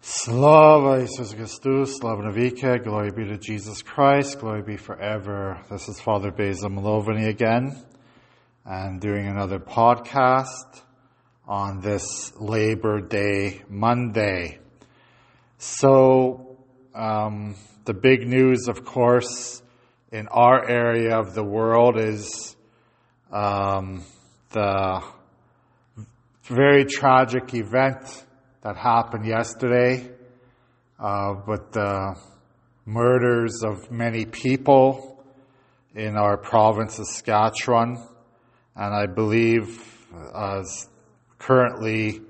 Slava Jesus Christus, slava navike, glory be to Jesus Christ, glory be forever. This is Father Basil Malovany again, and doing another podcast on this Labor Day Monday. So, um, the big news, of course, in our area of the world is um, the very tragic event that happened yesterday uh, with the murders of many people in our province of Saskatchewan. And I believe uh, currently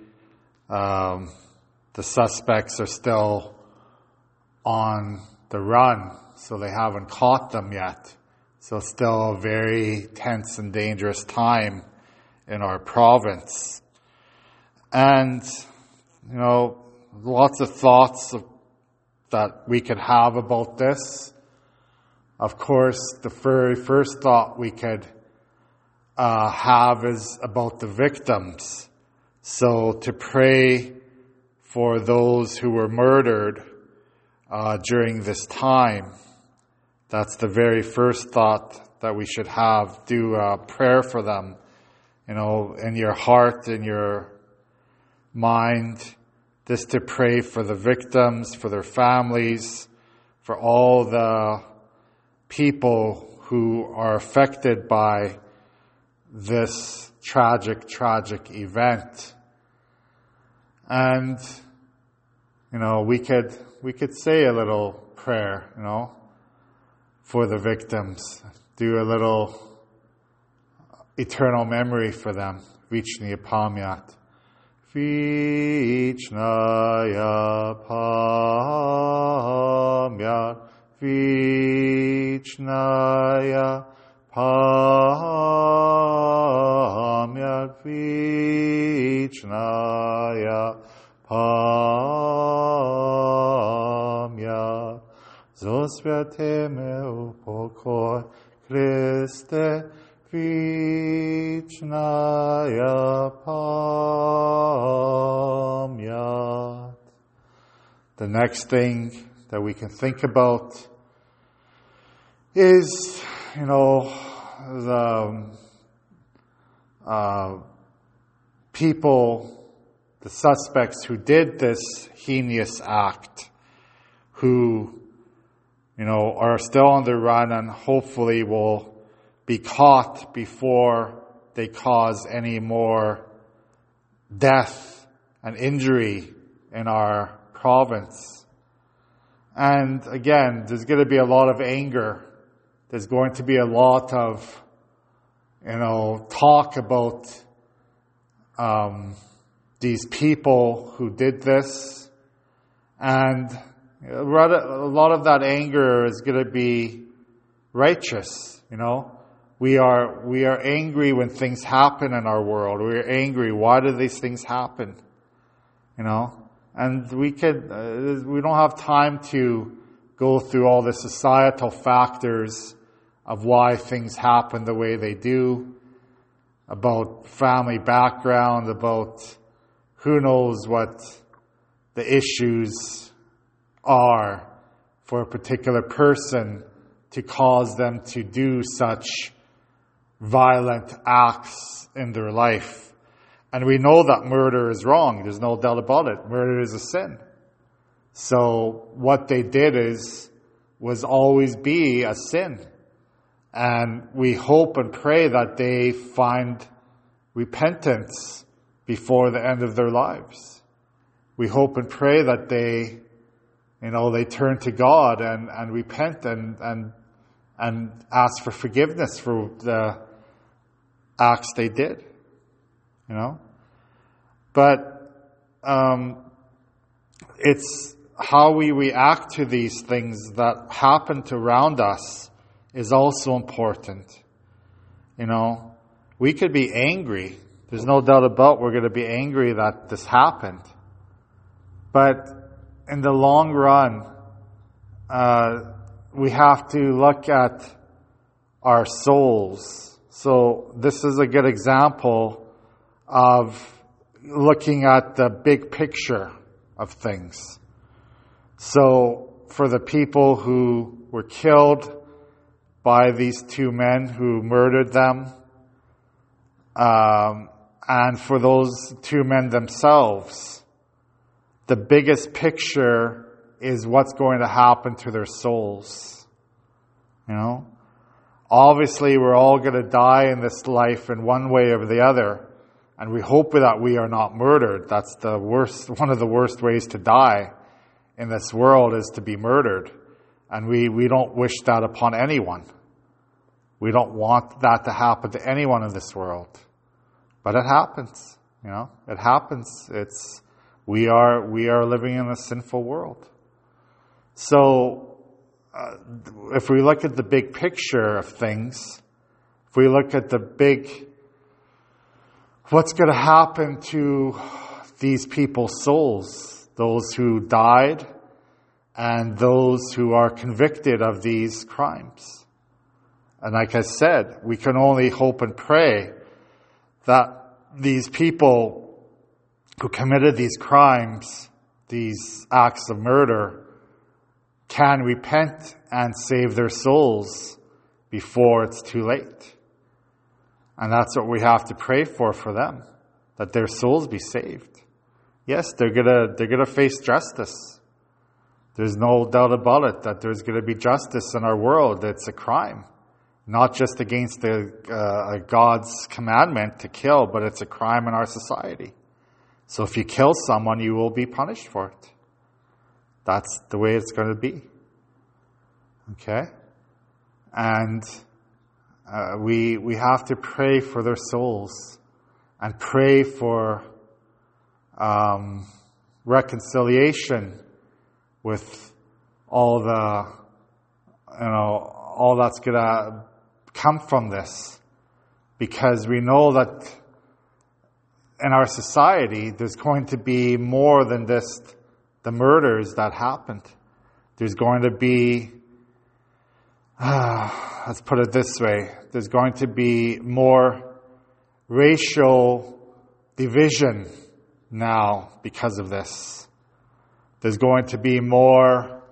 um, the suspects are still on the run, so they haven't caught them yet. So still a very tense and dangerous time in our province. And, you know, lots of thoughts of, that we could have about this. Of course, the very first thought we could uh, have is about the victims. So to pray for those who were murdered uh, during this time. That's the very first thought that we should have. Do a prayer for them, you know, in your heart, in your mind, just to pray for the victims, for their families, for all the people who are affected by this tragic, tragic event. And, you know, we could, we could say a little prayer, you know, for the victims. Do a little eternal memory for them. Vichnaya Pamyat. Vichnaya Pamyat. Vichnaya Pamyat. Vichnaya Pamyat. Zosviateme upokoj Christe Vichnaya Pamyat. The next thing that we can think about is, you know, the uh, people, the suspects who did this heinous act, who, you know, are still on the run and hopefully will be caught before they cause any more death and injury in our province. And again, there's going to be a lot of anger. There's going to be a lot of, you know, talk about um, these people who did this. And a lot of that anger is going to be righteous, you know. We are, we are angry when things happen in our world. We are angry. Why do these things happen? You know? And we could, uh, we don't have time to go through all the societal factors of why things happen the way they do, about family background, about who knows what the issues are for a particular person to cause them to do such violent acts in their life. And we know that murder is wrong. There's no doubt about it. Murder is a sin. So what they did is, was always be a sin. And we hope and pray that they find repentance before the end of their lives. We hope and pray that they, you know, they turn to God and, and repent and, and, and ask for forgiveness for the acts they did, you know. But um, it's how we react to these things that happen around us is also important. You know, we could be angry. There's no doubt about we're going to be angry that this happened. But in the long run, uh, we have to look at our souls so this is a good example of looking at the big picture of things. So for the people who were killed by these two men who murdered them, um, and for those two men themselves, the biggest picture is what's going to happen to their souls. You know? Obviously, we're all going to die in this life in one way or the other. And we hope that we are not murdered. That's the worst, one of the worst ways to die in this world is to be murdered. And we, we don't wish that upon anyone. We don't want that to happen to anyone in this world. But it happens, you know, it happens. It's, we are, we are living in a sinful world. So, uh, if we look at the big picture of things, if we look at the big, what's going to happen to these people's souls, those who died and those who are convicted of these crimes. And like I said, we can only hope and pray that these people who committed these crimes, these acts of murder, can repent and save their souls before it's too late. And that's what we have to pray for for them, that their souls be saved. Yes, they're gonna, they're gonna face justice. There's no doubt about it that there's gonna be justice in our world. It's a crime. Not just against the, uh, God's commandment to kill, but it's a crime in our society. So if you kill someone, you will be punished for it. That's the way it's going to be. Okay? And uh, we, we have to pray for their souls and pray for um, reconciliation with all the, you know, all that's going to come from this. Because we know that in our society, there's going to be more than just the murders that happened. There's going to be, uh, let's put it this way, there's going to be more racial division now because of this. There's going to be more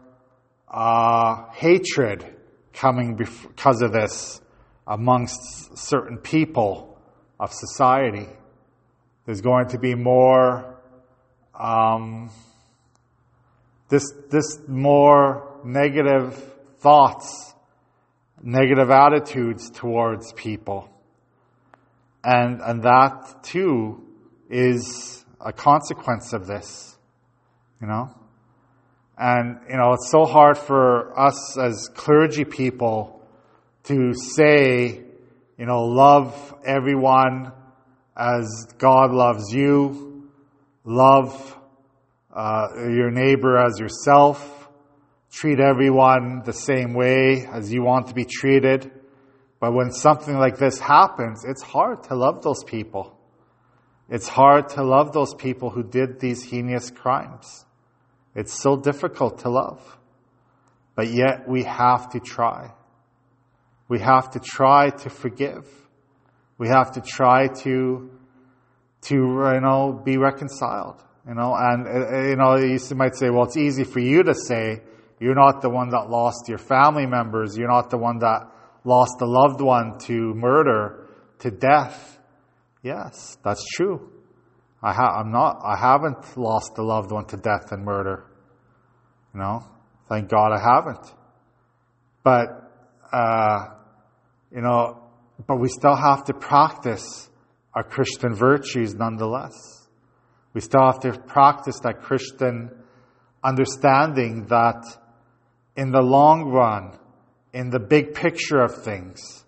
uh, hatred coming because of this amongst certain people of society. There's going to be more, um, this, this more negative thoughts, negative attitudes towards people. And, and that too is a consequence of this, you know? And, you know, it's so hard for us as clergy people to say, you know, love everyone as God loves you, love uh, your neighbor as yourself, treat everyone the same way as you want to be treated. But when something like this happens, it's hard to love those people. It's hard to love those people who did these heinous crimes. It's so difficult to love. But yet we have to try. We have to try to forgive. We have to try to, to, you know, be reconciled. You know, and, uh, you know, you might say, well, it's easy for you to say, you're not the one that lost your family members. You're not the one that lost a loved one to murder, to death. Yes, that's true. I ha- I'm not, I haven't lost a loved one to death and murder. You know, thank God I haven't. But, uh, you know, but we still have to practice our Christian virtues nonetheless. We still have to practice that Christian understanding that in the long run, in the big picture of things,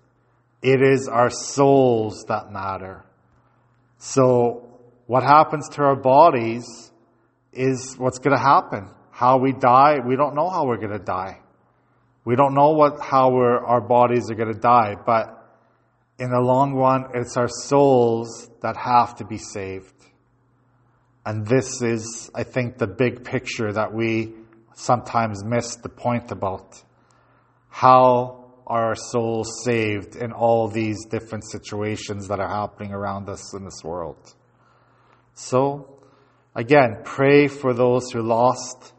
it is our souls that matter. So what happens to our bodies is what's going to happen. How we die, we don't know how we're going to die. We don't know what, how our bodies are going to die, but in the long run, it's our souls that have to be saved. And this is, I think, the big picture that we sometimes miss the point about. How are our souls saved in all these different situations that are happening around us in this world? So, again, pray for those who lost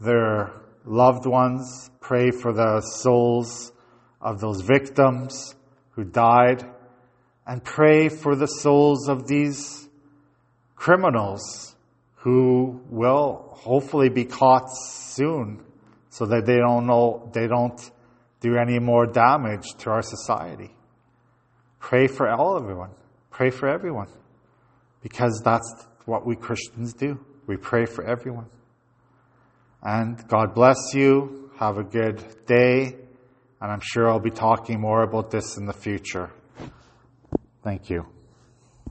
their loved ones. Pray for the souls of those victims who died. And pray for the souls of these criminals who will hopefully be caught soon so that they don't know, they don't do any more damage to our society. Pray for all everyone. Pray for everyone. Because that's what we Christians do. We pray for everyone. And God bless you. Have a good day. And I'm sure I'll be talking more about this in the future. Thank you.